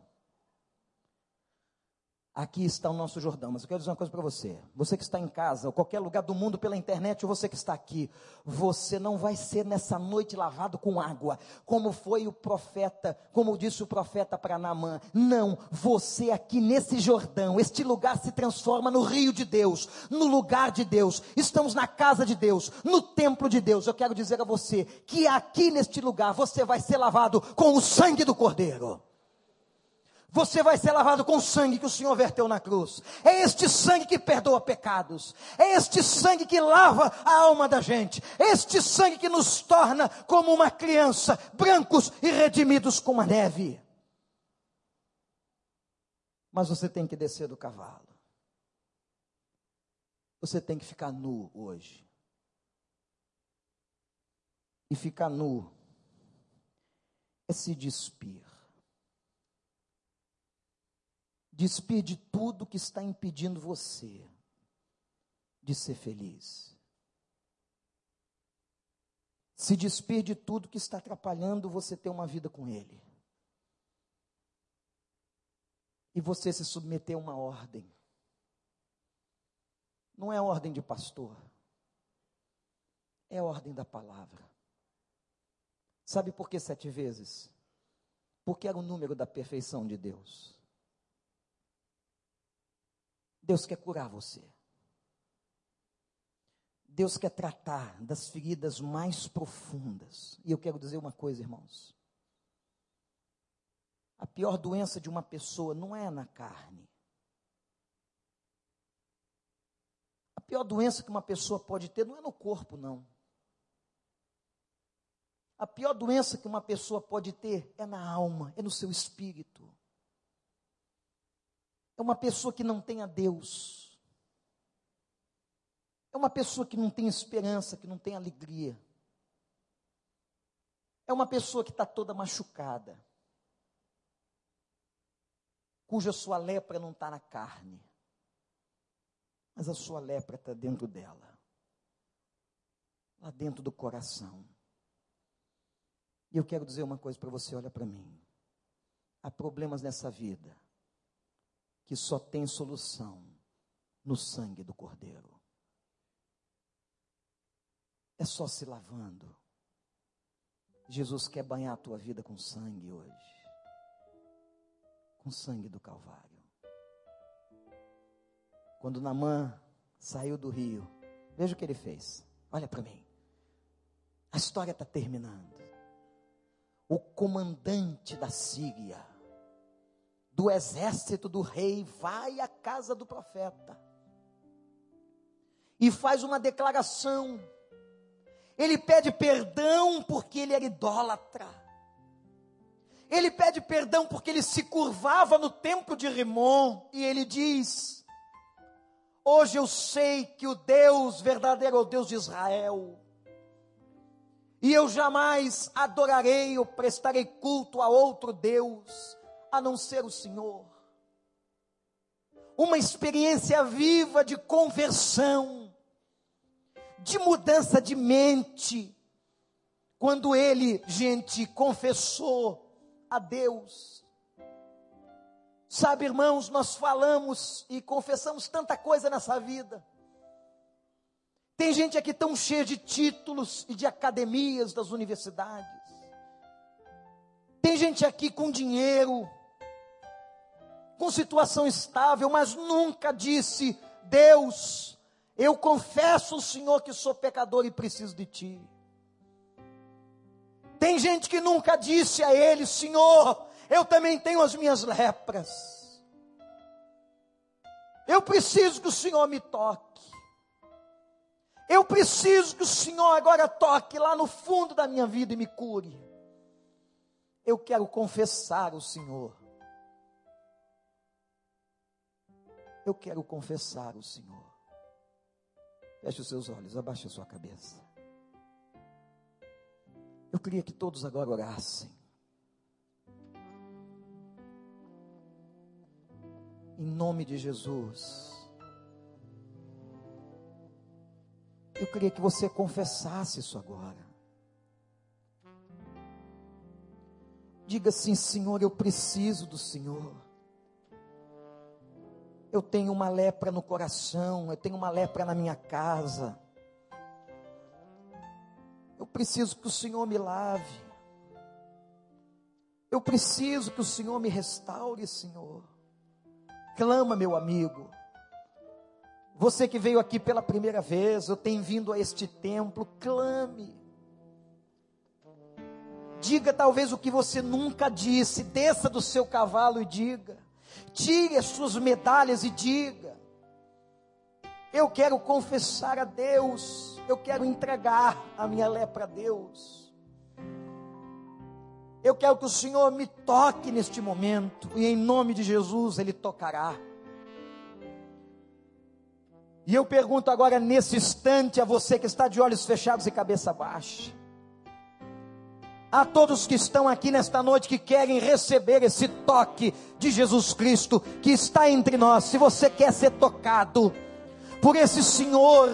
Aqui está o nosso Jordão. Mas eu quero dizer uma coisa para você. Você que está em casa, ou qualquer lugar do mundo pela internet, ou você que está aqui, você não vai ser nessa noite lavado com água, como foi o profeta, como disse o profeta para Naamã. Não, você aqui nesse Jordão, este lugar se transforma no rio de Deus, no lugar de Deus. Estamos na casa de Deus, no templo de Deus. Eu quero dizer a você que aqui neste lugar você vai ser lavado com o sangue do Cordeiro. Você vai ser lavado com o sangue que o Senhor verteu na cruz. É este sangue que perdoa pecados. É este sangue que lava a alma da gente. É este sangue que nos torna como uma criança, brancos e redimidos como a neve. Mas você tem que descer do cavalo. Você tem que ficar nu hoje. E ficar nu é se despir. Despir de tudo que está impedindo você de ser feliz. Se despir de tudo que está atrapalhando você ter uma vida com Ele. E você se submeter a uma ordem. Não é ordem de pastor. É ordem da palavra. Sabe por que sete vezes? Porque era o número da perfeição de Deus. Deus quer curar você. Deus quer tratar das feridas mais profundas. E eu quero dizer uma coisa, irmãos. A pior doença de uma pessoa não é na carne. A pior doença que uma pessoa pode ter não é no corpo, não. A pior doença que uma pessoa pode ter é na alma, é no seu espírito é uma pessoa que não tem a Deus. É uma pessoa que não tem esperança, que não tem alegria. É uma pessoa que está toda machucada, cuja sua lepra não está na carne, mas a sua lepra está dentro dela, lá dentro do coração. E eu quero dizer uma coisa para você, olha para mim. Há problemas nessa vida que só tem solução no sangue do Cordeiro. É só se lavando. Jesus quer banhar a tua vida com sangue hoje. Com sangue do Calvário. Quando Namã saiu do rio, veja o que ele fez. Olha para mim. A história está terminando. O comandante da Síria do exército do rei vai à casa do profeta e faz uma declaração. Ele pede perdão porque ele era idólatra. Ele pede perdão porque ele se curvava no templo de Rimon e ele diz: Hoje eu sei que o Deus verdadeiro é o Deus de Israel. E eu jamais adorarei ou prestarei culto a outro Deus a não ser o Senhor. Uma experiência viva de conversão, de mudança de mente, quando ele, gente, confessou a Deus. Sabe, irmãos, nós falamos e confessamos tanta coisa nessa vida. Tem gente aqui tão cheia de títulos e de academias das universidades. Tem gente aqui com dinheiro, com situação estável, mas nunca disse: Deus, Eu confesso ao Senhor que sou pecador e preciso de Ti. Tem gente que nunca disse a Ele, Senhor, eu também tenho as minhas lepras. Eu preciso que o Senhor me toque. Eu preciso que o Senhor agora toque lá no fundo da minha vida e me cure. Eu quero confessar o Senhor. Eu quero confessar o Senhor. Feche os seus olhos, abaixe a sua cabeça. Eu queria que todos agora orassem. Em nome de Jesus. Eu queria que você confessasse isso agora. Diga assim: Senhor, eu preciso do Senhor. Eu tenho uma lepra no coração, eu tenho uma lepra na minha casa. Eu preciso que o Senhor me lave. Eu preciso que o Senhor me restaure, Senhor. Clama, meu amigo. Você que veio aqui pela primeira vez, eu tenho vindo a este templo, clame. Diga talvez o que você nunca disse, desça do seu cavalo e diga. Tire as suas medalhas e diga. Eu quero confessar a Deus, eu quero entregar a minha lepra a Deus. Eu quero que o Senhor me toque neste momento, e em nome de Jesus Ele tocará. E eu pergunto agora, nesse instante, a você que está de olhos fechados e cabeça baixa, a todos que estão aqui nesta noite que querem receber esse toque de Jesus Cristo que está entre nós, se você quer ser tocado por esse Senhor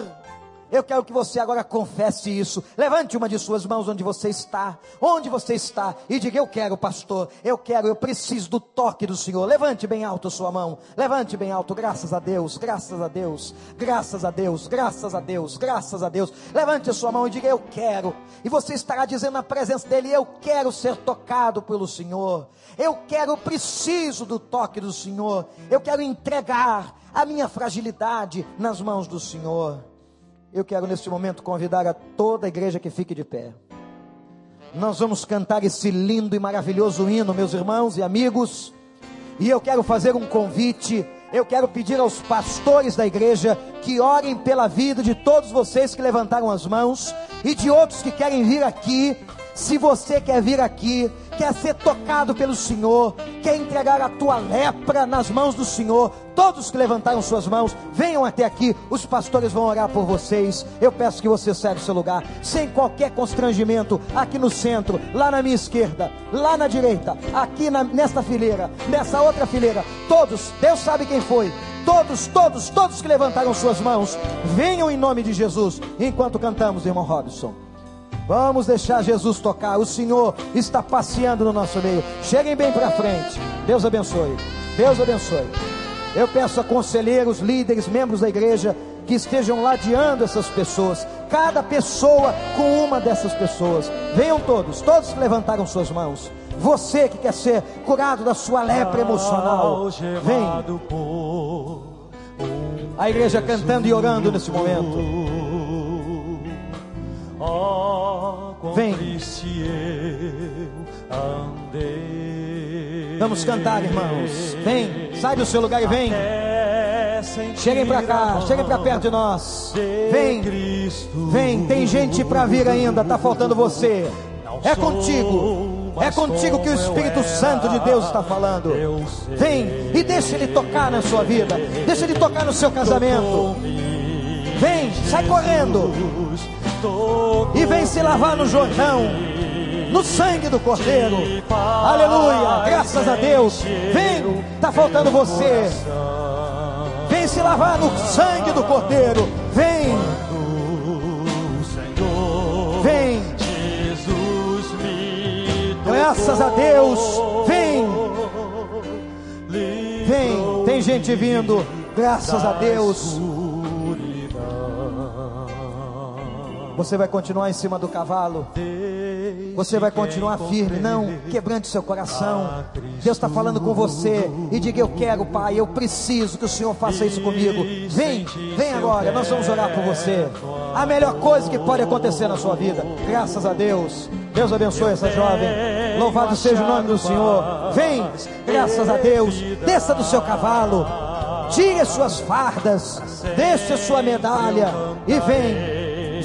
eu quero que você agora confesse isso. Levante uma de suas mãos onde você está, onde você está, e diga: Eu quero, pastor, eu quero, eu preciso do toque do Senhor. Levante bem alto a sua mão, levante bem alto, graças a Deus, graças a Deus, graças a Deus, graças a Deus, graças a Deus. Levante a sua mão e diga: Eu quero, e você estará dizendo na presença dEle: Eu quero ser tocado pelo Senhor, eu quero, eu preciso do toque do Senhor, eu quero entregar a minha fragilidade nas mãos do Senhor. Eu quero neste momento convidar a toda a igreja que fique de pé. Nós vamos cantar esse lindo e maravilhoso hino, meus irmãos e amigos. E eu quero fazer um convite. Eu quero pedir aos pastores da igreja que orem pela vida de todos vocês que levantaram as mãos e de outros que querem vir aqui. Se você quer vir aqui, quer ser tocado pelo Senhor, quer entregar a tua lepra nas mãos do Senhor, todos que levantaram suas mãos, venham até aqui, os pastores vão orar por vocês. Eu peço que você saia do seu lugar, sem qualquer constrangimento, aqui no centro, lá na minha esquerda, lá na direita, aqui na, nesta fileira, nessa outra fileira, todos, Deus sabe quem foi, todos, todos, todos que levantaram suas mãos, venham em nome de Jesus, enquanto cantamos, irmão Robson. Vamos deixar Jesus tocar. O Senhor está passeando no nosso meio. Cheguem bem para frente. Deus abençoe. Deus abençoe. Eu peço a conselheiros, líderes, membros da igreja que estejam ladeando essas pessoas. Cada pessoa com uma dessas pessoas. Venham todos, todos que levantaram suas mãos. Você que quer ser curado da sua lepra emocional, vem. A igreja cantando e orando nesse momento. Vem. Vamos cantar, irmãos. Vem, sai do seu lugar e vem. Cheguem para cá, cheguem para perto de nós. Vem, vem. Tem gente para vir ainda. Tá faltando você. É contigo. É contigo que o Espírito Santo de Deus está falando. Vem e deixa ele tocar na sua vida. Deixa ele tocar no seu casamento. Vem, sai correndo e vem se lavar no Jordão, no sangue do Cordeiro. Aleluia, graças a Deus. Vem, está faltando você. Vem se lavar no sangue do Cordeiro. Vem. Vem. Graças a Deus. Vem. Vem. Tem gente vindo. Graças a Deus. Você vai continuar em cima do cavalo. Você vai continuar firme, não quebrante seu coração. Deus está falando com você e diga: Eu quero, Pai, eu preciso que o Senhor faça isso comigo. Vem, vem agora, nós vamos orar por você. A melhor coisa que pode acontecer na sua vida, graças a Deus. Deus abençoe essa jovem. Louvado seja o nome do Senhor. Vem, graças a Deus. Desça do seu cavalo. Tire as suas fardas. Deixe sua medalha. E vem,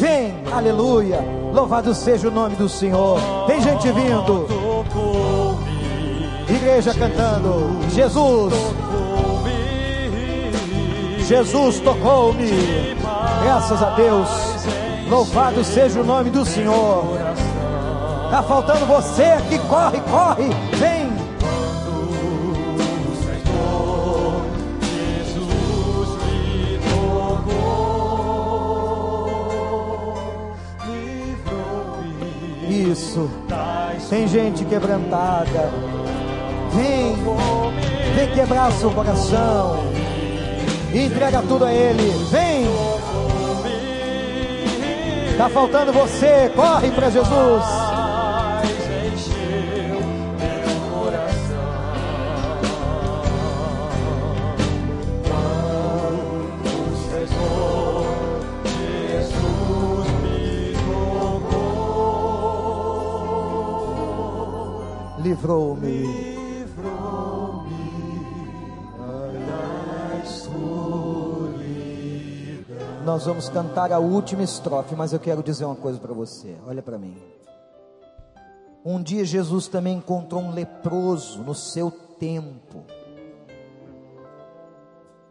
vem, aleluia. Louvado seja o nome do Senhor. Tem gente vindo. Igreja cantando. Jesus. Jesus tocou-me. Graças a Deus. Louvado seja o nome do Senhor. Está faltando você aqui, corre, corre, vem. Isso. Tem gente quebrantada. Vem, vem quebrar seu coração. Entrega tudo a Ele. Vem. Está faltando você. Corre para Jesus. Livrou-me. Nós vamos cantar a última estrofe, mas eu quero dizer uma coisa para você. Olha para mim. Um dia Jesus também encontrou um leproso no seu tempo.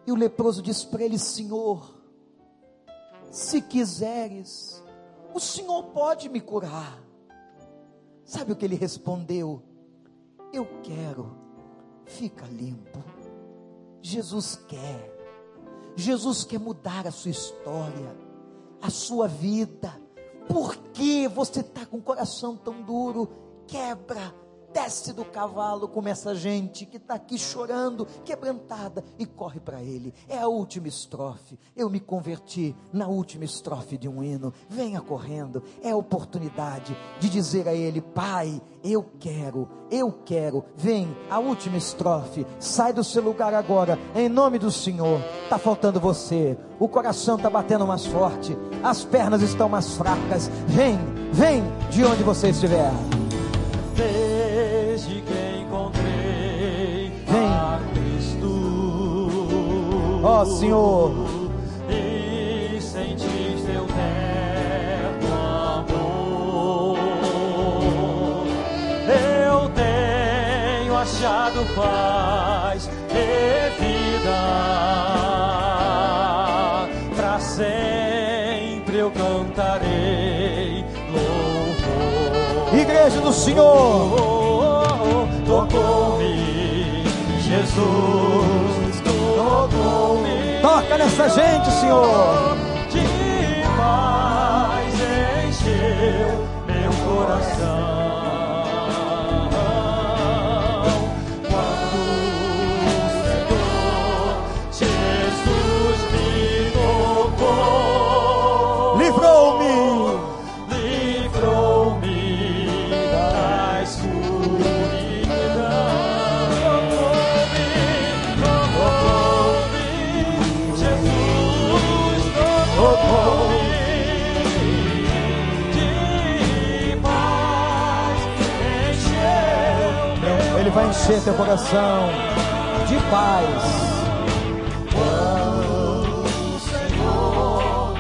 E o leproso disse para ele: Senhor, se quiseres, o Senhor pode me curar. Sabe o que ele respondeu? Eu quero, fica limpo. Jesus quer, Jesus quer mudar a sua história, a sua vida. Por que você está com o coração tão duro? Quebra desce do cavalo como essa gente que está aqui chorando, quebrantada, e corre para ele. É a última estrofe. Eu me converti na última estrofe de um hino. Venha correndo. É a oportunidade de dizer a ele: Pai, eu quero, eu quero. Vem, a última estrofe. Sai do seu lugar agora, em nome do Senhor. Está faltando você. O coração está batendo mais forte. As pernas estão mais fracas. Vem, vem de onde você estiver desde Ó oh, Senhor. E terno amor. Eu tenho achado paz e vida. Para sempre eu cantarei igreja do Senhor. Tocou-me, Jesus. Toca nessa gente, Senhor. De paz encheu meu coração. Encher teu coração de paz. O Senhor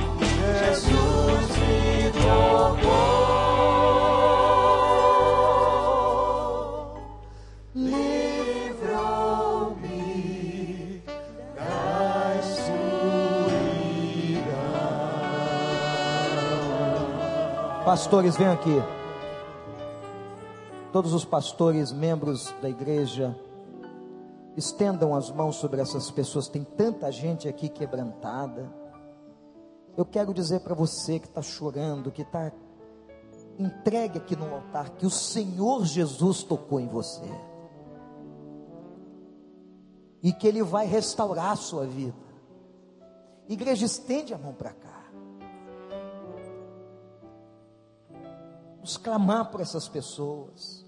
Jesus todos os pastores, membros da igreja, estendam as mãos sobre essas pessoas. Tem tanta gente aqui quebrantada. Eu quero dizer para você que está chorando, que está entregue aqui no altar, que o Senhor Jesus tocou em você. E que Ele vai restaurar a sua vida. Igreja, estende a mão para cá. Vamos clamar por essas pessoas.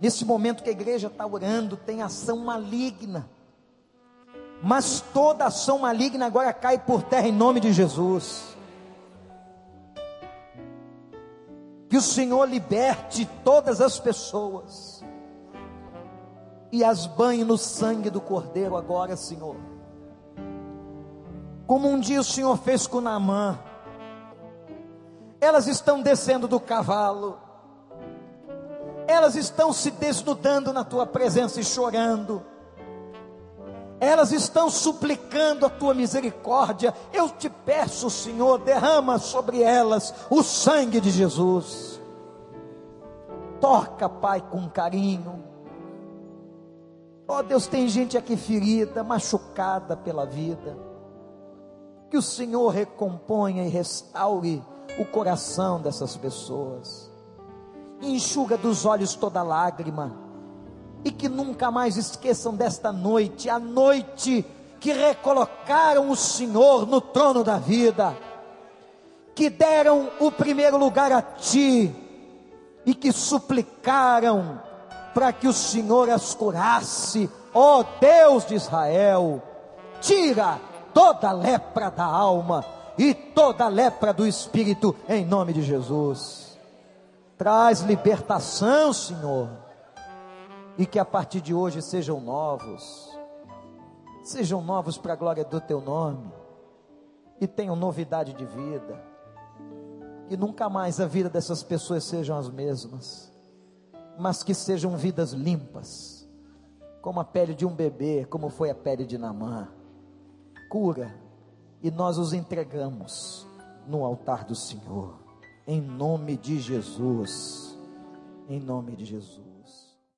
Nesse momento que a igreja está orando, tem ação maligna. Mas toda ação maligna agora cai por terra em nome de Jesus. Que o Senhor liberte todas as pessoas e as banhe no sangue do Cordeiro agora, Senhor. Como um dia o Senhor fez com Naamã. Elas estão descendo do cavalo. Elas estão se desnudando na tua presença e chorando. Elas estão suplicando a tua misericórdia. Eu te peço, Senhor, derrama sobre elas o sangue de Jesus. Toca, Pai, com carinho. Oh Deus, tem gente aqui ferida, machucada pela vida. Que o Senhor recomponha e restaure o coração dessas pessoas. Enxuga dos olhos toda lágrima. E que nunca mais esqueçam desta noite, a noite que recolocaram o Senhor no trono da vida, que deram o primeiro lugar a Ti e que suplicaram para que o Senhor as curasse, ó oh Deus de Israel, tira toda a lepra da alma e toda a lepra do espírito, em nome de Jesus. Traz libertação, Senhor, e que a partir de hoje sejam novos, sejam novos para a glória do Teu nome, e tenham novidade de vida, que nunca mais a vida dessas pessoas sejam as mesmas mas que sejam vidas limpas, como a pele de um bebê, como foi a pele de Namã. Cura, e nós os entregamos no altar do Senhor, em nome de Jesus, em nome de Jesus.